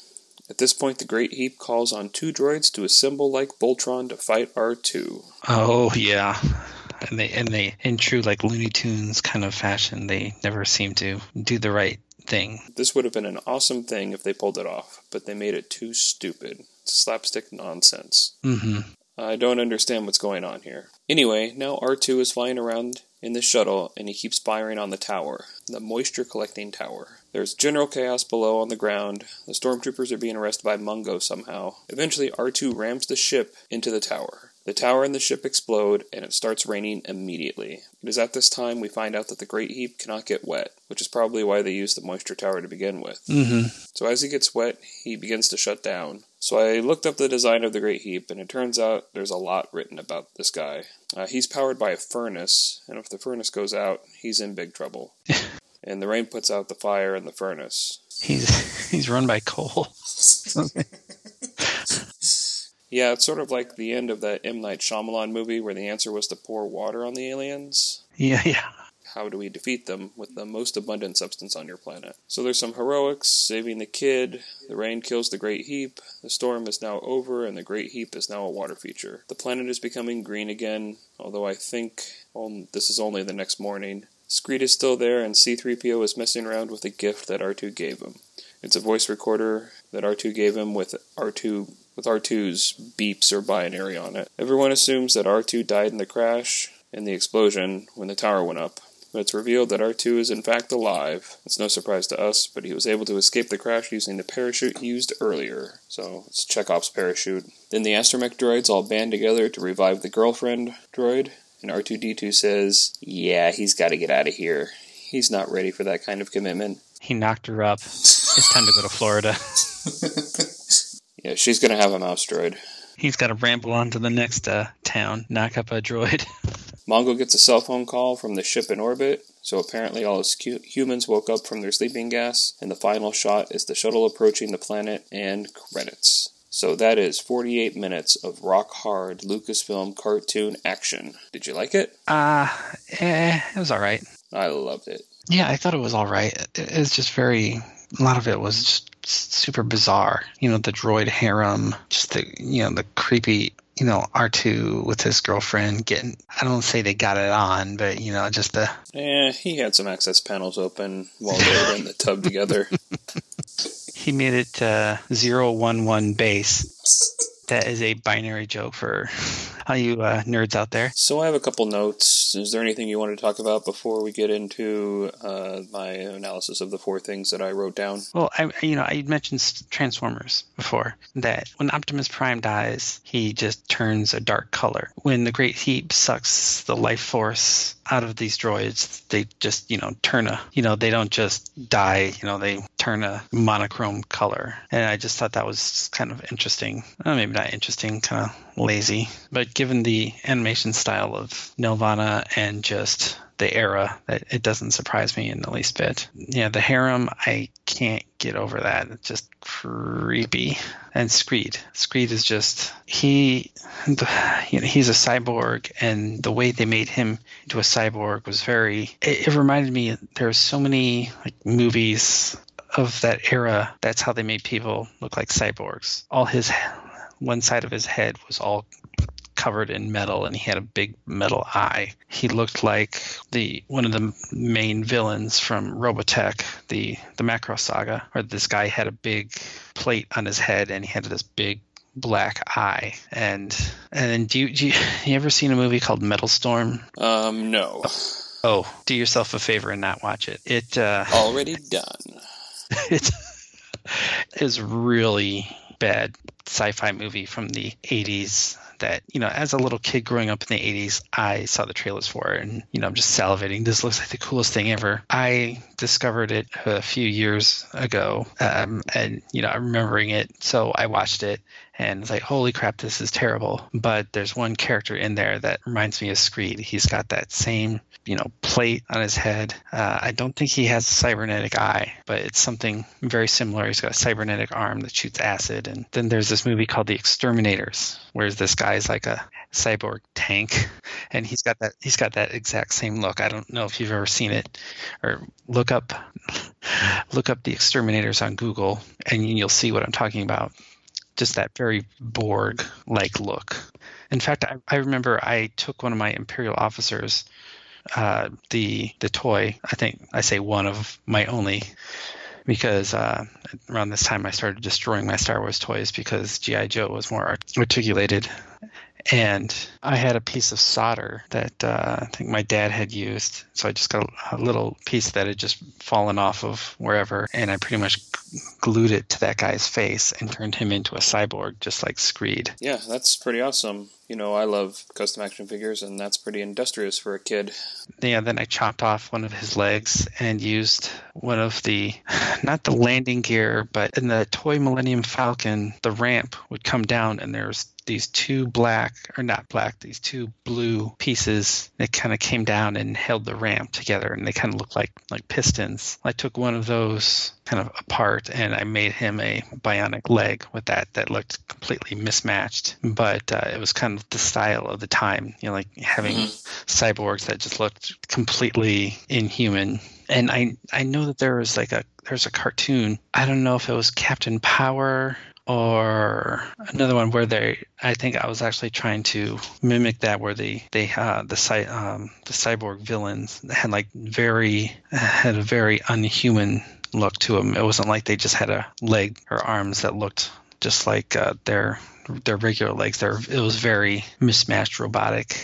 At this point, the Great Heap calls on two droids to assemble like Voltron to fight R2. Oh yeah. And they and they in true like Looney Tunes kind of fashion, they never seem to do the right thing. This would have been an awesome thing if they pulled it off, but they made it too stupid. Slapstick nonsense. Mm-hmm. I don't understand what's going on here. Anyway, now R2 is flying around in the shuttle and he keeps firing on the tower, the moisture collecting tower. There's general chaos below on the ground. The stormtroopers are being arrested by Mungo somehow. Eventually, R2 rams the ship into the tower. The tower and the ship explode, and it starts raining immediately. It is at this time we find out that the Great Heep cannot get wet, which is probably why they used the moisture tower to begin with. hmm So as he gets wet, he begins to shut down. So I looked up the design of the Great Heep, and it turns out there's a lot written about this guy. Uh, he's powered by a furnace, and if the furnace goes out, he's in big trouble. and the rain puts out the fire in the furnace. He's he's run by coal. Yeah, it's sort of like the end of that M. Night Shyamalan movie where the answer was to pour water on the aliens. Yeah, yeah. How do we defeat them with the most abundant substance on your planet? So there's some heroics, saving the kid, the rain kills the Great Heep, the storm is now over, and the Great Heep is now a water feature. The planet is becoming green again, although I think on, this is only the next morning. Screed is still there, and C3PO is messing around with a gift that R2 gave him. It's a voice recorder that R2 gave him with R2 with R2's beeps or binary on it. Everyone assumes that R2 died in the crash and the explosion when the tower went up, but it's revealed that R2 is in fact alive. It's no surprise to us, but he was able to escape the crash using the parachute he used earlier. So it's Chekhov's parachute. Then the astromech droids all band together to revive the girlfriend droid, and R2D2 says, Yeah, he's got to get out of here. He's not ready for that kind of commitment. He knocked her up. It's time to go to Florida. Yeah, she's gonna have a mouse droid. He's got to ramble on to the next uh, town, knock up a droid. Mongo gets a cell phone call from the ship in orbit, so apparently all his hu- humans woke up from their sleeping gas, and the final shot is the shuttle approaching the planet and credits. So that is 48 minutes of rock hard Lucasfilm cartoon action. Did you like it? Uh, eh, it was all right. I loved it. Yeah, I thought it was all right. It was just very. A lot of it was just super bizarre. You know, the droid harem, just the you know the creepy. You know, R two with his girlfriend getting. I don't say they got it on, but you know, just the Eh, he had some access panels open while they were in the tub together. he made it uh, zero one one base. That is a binary joke for all you uh, nerds out there. So I have a couple notes. Is there anything you want to talk about before we get into uh, my analysis of the four things that I wrote down? Well, I you know I mentioned Transformers before that when Optimus Prime dies, he just turns a dark color. When the Great Heep sucks the life force out of these droids, they just you know turn a you know they don't just die. You know they turn a monochrome color, and I just thought that was kind of interesting. Uh, maybe not interesting, kind of lazy, but given the animation style of Nelvana and just the era that it doesn't surprise me in the least bit. Yeah, the harem, I can't get over that. It's just creepy. And Screed, Screed is just he, you know, he's a cyborg, and the way they made him into a cyborg was very. It, it reminded me. There are so many like movies of that era. That's how they made people look like cyborgs. All his one side of his head was all covered in metal and he had a big metal eye. He looked like the one of the main villains from Robotech, the the Macross Saga, where this guy had a big plate on his head and he had this big black eye. And and do you, do you, you ever seen a movie called Metal Storm? Um, no. Oh, do yourself a favor and not watch it. It uh, Already done. it is really bad sci-fi movie from the 80s that you know as a little kid growing up in the 80s i saw the trailers for it and you know i'm just salivating. This looks like the coolest thing ever. I discovered it a few years ago um, and you know i'm remembering it so i watched it and it's like holy crap this is terrible. But there's one character in there that reminds me of screed. He's got that same you know plate on his head. Uh, i don't think he has a cybernetic eye but it's something very similar. He's got a cybernetic arm that shoots acid. And then there's this movie called the exterminators where this guy's like a cyborg tank. And he's got that he's got that exact same look. I don't know if you've ever seen it. Or look up look up the exterminators on google and you'll see what i'm talking about just that very Borg like look. In fact, I, I, remember I took one of my Imperial officers, uh, the the toy. I think I say one of my only, because uh, around this time I started destroying my Star Wars toys because GI Joe was more articulated, and I had a piece of solder that uh, I think my dad had used. So I just got a, a, little piece that had just fallen off of wherever, and I pretty much glued it to that guy's face and turned him into a cyborg, just like Screed. Yeah, that's pretty awesome. You know, I love custom action figures, and that's pretty industrious for a kid. Yeah, then I chopped off one of his legs and used one of the, not the landing gear, but in the toy Millennium Falcon, the ramp would come down, and there's these two black or not black these two blue pieces that kind of came down and held the ramp together and they kind of looked like like pistons i took one of those kind of apart and i made him a bionic leg with that that looked completely mismatched but uh, it was kind of the style of the time you know like having mm-hmm. cyborgs that just looked completely inhuman and I I know that there was like a there's a cartoon. I don't know if it was Captain Power or another one where they I think I was actually trying to mimic that where they they uh, the um, the cyborg villains had like very had a very unhuman look to them. It wasn't like they just had a leg or arms that looked just like uh, their their regular legs. There it was very mismatched robotic.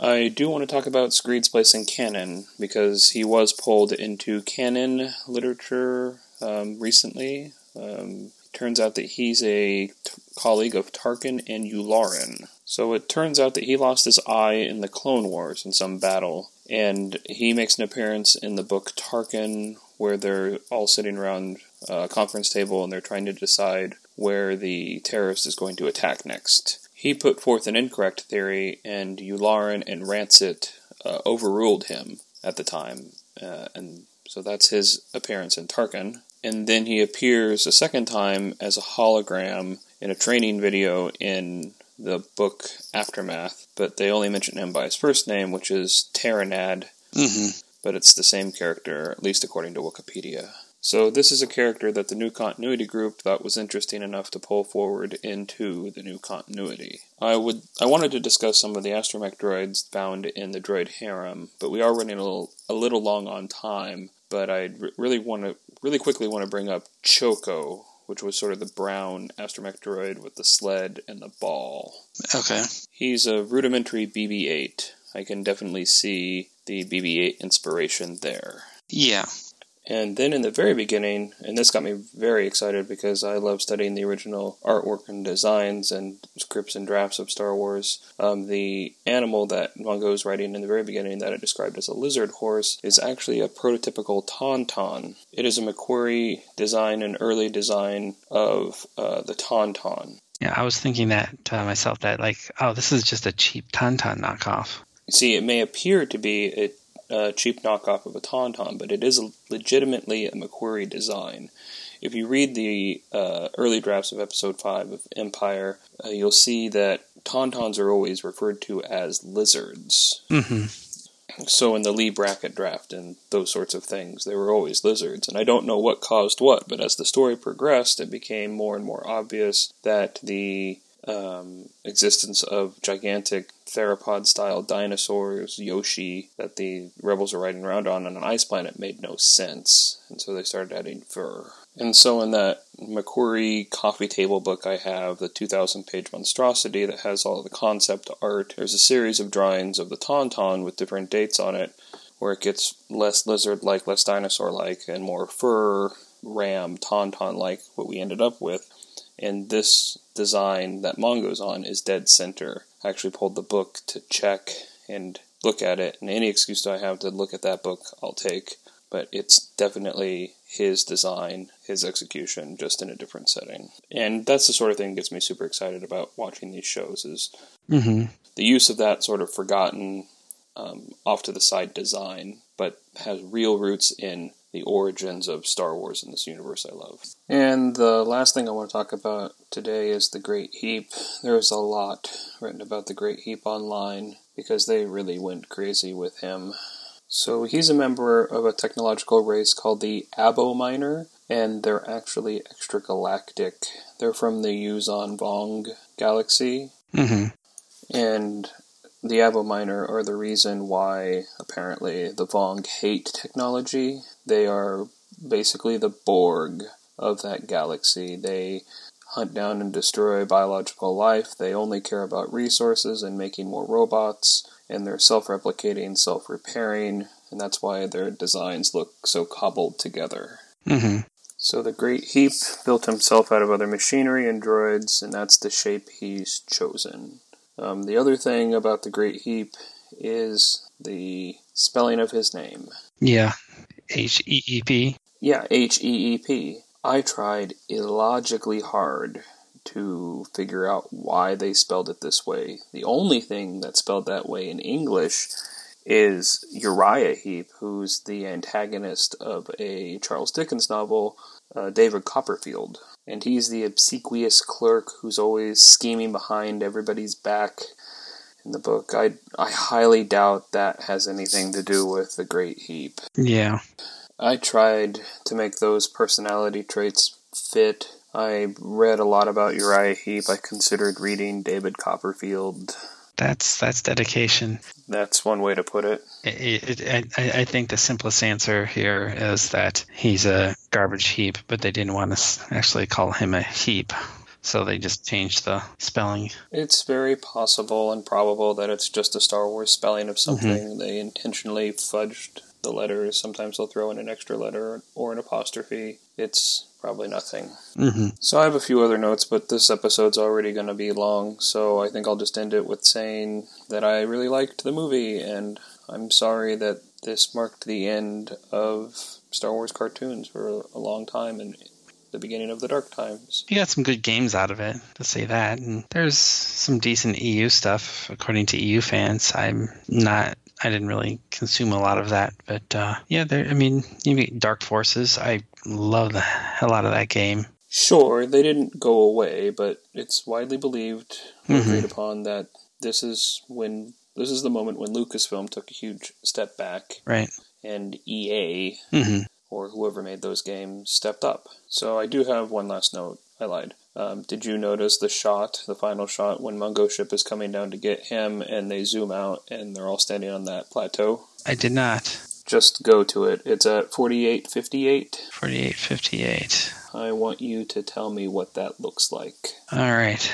I do want to talk about Screed's place in canon because he was pulled into canon literature um, recently. Um, turns out that he's a t- colleague of Tarkin and Yularen. So it turns out that he lost his eye in the Clone Wars in some battle, and he makes an appearance in the book Tarkin, where they're all sitting around a conference table and they're trying to decide where the terrorist is going to attack next. He put forth an incorrect theory, and Yularen and Rancit uh, overruled him at the time, uh, and so that's his appearance in Tarkin and then he appears a second time as a hologram in a training video in the book Aftermath, but they only mention him by his first name, which is Terrinald. Mm-hmm. But it's the same character, at least according to Wikipedia. So this is a character that the new continuity group thought was interesting enough to pull forward into the new continuity. I would I wanted to discuss some of the astromech droids found in the droid harem, but we are running a little a little long on time. But I really want to really quickly want to bring up Choco, which was sort of the brown astromech droid with the sled and the ball. Okay. He's a rudimentary BB 8. I can definitely see the BB 8 inspiration there. Yeah. And then in the very beginning, and this got me very excited because I love studying the original artwork and designs and scripts and drafts of Star Wars. Um, the animal that Mungo is writing in the very beginning that it described as a lizard horse is actually a prototypical Tauntaun. It is a McQuarrie design, an early design of uh, the Tauntaun. Yeah, I was thinking that to myself that like, oh, this is just a cheap Tauntaun knockoff. See, it may appear to be. It a cheap knockoff of a Tauntaun, but it is legitimately a McQuarrie design. If you read the uh, early drafts of Episode 5 of Empire, uh, you'll see that Tauntauns are always referred to as lizards. hmm So in the Leigh Brackett draft and those sorts of things, they were always lizards. And I don't know what caused what, but as the story progressed, it became more and more obvious that the um, existence of gigantic theropod style dinosaurs, Yoshi, that the rebels are riding around on on an ice planet made no sense. And so they started adding fur. And so in that McQuarrie coffee table book I have, the 2,000 page monstrosity that has all the concept art, there's a series of drawings of the Tauntaun with different dates on it, where it gets less lizard like, less dinosaur like, and more fur, ram, Tauntaun like, what we ended up with. And this design that Mungo's on is dead center. I actually pulled the book to check and look at it, and any excuse I have to look at that book, I'll take. But it's definitely his design, his execution, just in a different setting. And that's the sort of thing that gets me super excited about watching these shows is hmm the use of that sort of forgotten, um, off to the side design, but has real roots in the origins of Star Wars in this universe I love. And the last thing I want to talk about today is the Great Heep. There's a lot written about the Great Heep online because they really went crazy with him. So he's a member of a technological race called the Abominor, and they're actually extragalactic. They're from the Yuuzhan Vong galaxy, hmm and the Abominor are the reason why, apparently, the Vong hate technology. They are basically the Borg of that galaxy. They hunt down and destroy biological life. They only care about resources and making more robots, and they're self replicating, self repairing, and that's why their designs look so cobbled together. hmm So the Great Heep built himself out of other machinery and droids, and that's the shape he's chosen. Um, the other thing about the Great Heep is the spelling of his name. Yeah. H E E P. Yeah, H E E P. I tried illogically hard to figure out why they spelled it this way. The only thing that's spelled that way in English is Uriah Heep, who's the antagonist of a Charles Dickens novel, uh, David Copperfield. And he's the obsequious clerk who's always scheming behind everybody's back in the book. I, I highly doubt that has anything to do with the Great Heep. Yeah. I tried to make those personality traits fit. I read a lot about Uriah Heep. I considered reading David Copperfield. That's that's dedication. That's one way to put it. It, it, I, I think the simplest answer here is that he's a garbage heap, but they didn't want to actually call him a heap, so they just changed the spelling. It's very possible and probable that it's just a Star Wars spelling of something. They intentionally fudged the letters. Sometimes they'll throw in an extra letter or an apostrophe. It's probably nothing. hmm So I have a few other notes, but this episode's already going to be long, so I think I'll just end it with saying that I really liked the movie, and I'm sorry that this marked the end of Star Wars cartoons for a long time and the beginning of the dark times. You got some good games out of it, to say that, and there's some decent EU stuff according to EU fans. I'm not. I didn't really consume a lot of that, but uh, yeah, there. I mean, you mean Dark Forces. I love the hell out of that game. Sure, they didn't go away, but it's widely believed, Mhm. agreed upon, that this is when this is the moment when Lucasfilm took a huge step back, Right. and EA hmm or whoever made those games stepped up. So I do have one last note. I lied. Um, did you notice the shot, the final shot, when Mungo ship is coming down to get him, and they zoom out, and they're all standing on that plateau? I did not. Just go to it. It's at forty-eight fifty-eight. Forty-eight, fifty-eight. I want you to tell me what that looks like. All right.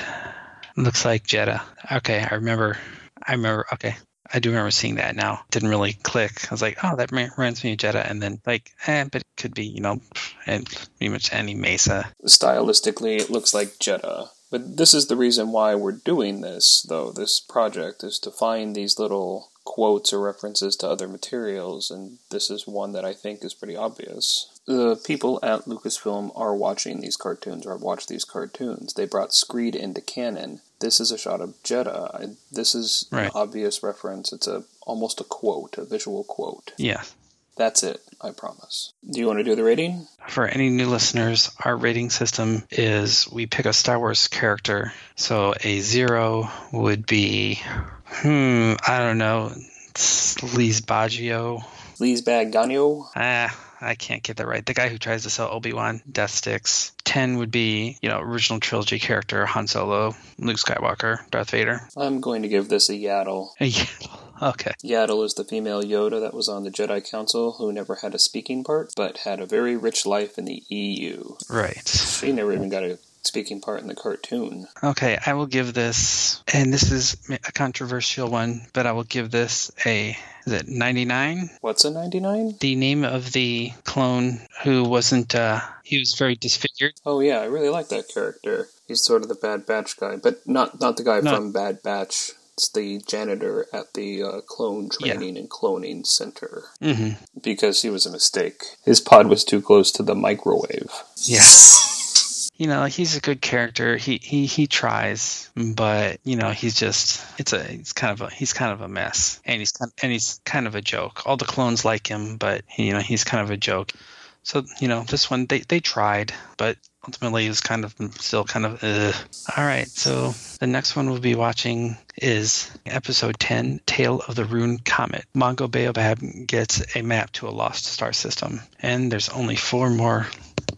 Looks like Jedha. Okay, I remember. I remember. Okay, I do remember seeing that now. Didn't really click. I was like, oh, that rem- reminds me of Jedha, and then like, eh, but it could be, you know, and pretty much any mesa. Stylistically, it looks like Jedha. But this is the reason why we're doing this, though. This project is to find these little quotes or references to other materials, and this is one that I think is pretty obvious. The people at Lucasfilm are watching these cartoons, or have watched these cartoons. They brought Screed into canon. This is a shot of Jedha. I, this is Right. an obvious reference. It's a almost a quote, a visual quote. Yeah. That's it, I promise. Do you want to do the rating? For any new listeners, our rating system is we pick a Star Wars character. So a zero would be, hmm, I don't know, Sleaze Baggio. Leesbag Ganyo? Ah, I can't get that right. The guy who tries to sell Obi Wan death sticks. Ten would be, you know, original trilogy character Han Solo, Luke Skywalker, Darth Vader. I'm going to give this a Yaddle. A yaddle. Okay. Yaddle is the female Yoda that was on the Jedi Council who never had a speaking part, but had a very rich life in the EU. Right. She never even got a speaking part in the cartoon. Okay, I will give this, and this is a controversial one, but I will give this a, is it 99? What's a 99? The name of the clone who wasn't, uh, he was very disfigured. Oh yeah, I really like that character. He's sort of the Bad Batch guy, but not not the guy No. from Bad Batch. It's the janitor at the uh, clone Yeah. training and cloning center hmm because he was a mistake. His pod was too close to the microwave. Yeah. You know, he's a good character. He he he tries, but you know, he's just it's a he's kind of a he's kind of a mess, and he's kind and he's kind of a joke. All the clones like him, but you know, he's kind of a joke. So you know, this one they they tried, but ultimately it was kind of still kind of ugh. All right, so the next one we'll be watching is episode 10, Tail of the Roon Comet. Mungo Baobab gets a map to a lost star system, and there's only four more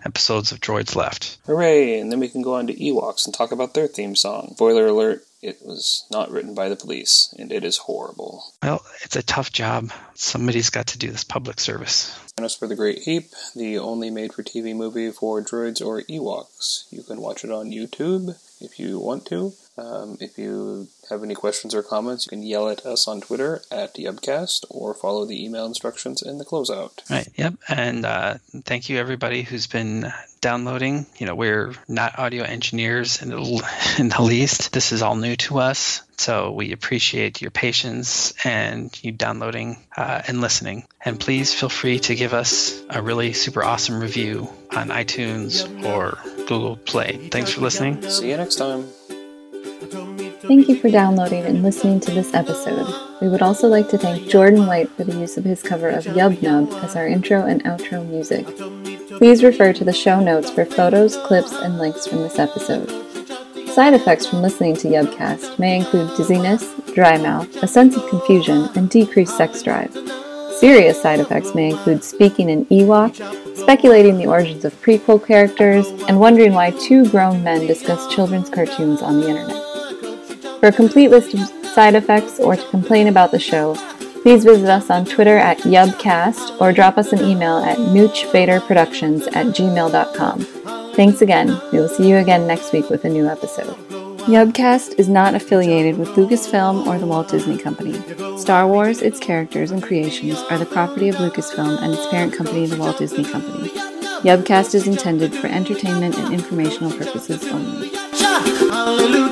episodes of Droids left. Hooray! And then we can go on to Ewoks and talk about their theme song. Spoiler alert: it was not written by the police, and it is horrible. Well, it's a tough job. Somebody's got to do this public service. And as for The Great Heep, the only made for TV movie for droids or Ewoks, you can watch it on YouTube if you want to. Um, if you have any questions or comments, you can yell at us on Twitter at Yubcast or follow the email instructions in the closeout. Right. Yep. And uh, thank you everybody who's been downloading. You know, we're not audio engineers in the, in the least. This is all new to us, so we appreciate your patience and you downloading uh, and listening. And please feel free to give us a really super awesome review on iTunes or Google Play. Thanks for listening. See you next time. Thank you for downloading and listening to this episode. We would also like to thank Jordan White for the use of his cover of Yub Nub as our intro and outro music. Please refer to the show notes for photos, clips, and links from this episode. Side effects from listening to Yubcast may include dizziness, dry mouth, a sense of confusion, and decreased sex drive. Serious side effects may include speaking in Ewok, speculating the origins of prequel characters, and wondering why two grown men discuss children's cartoons on the internet. For a complete list of side effects or to complain about the show, please visit us on Twitter at Yubcast or drop us an email at noochvaderproductions at gmail.com. Thanks again. We will see you again next week with a new episode. Yubcast is not affiliated with Lucasfilm or the Walt Disney Company. Star Wars, its characters, and creations are the property of Lucasfilm and its parent company, the Walt Disney Company. Yubcast is intended for entertainment and informational purposes only.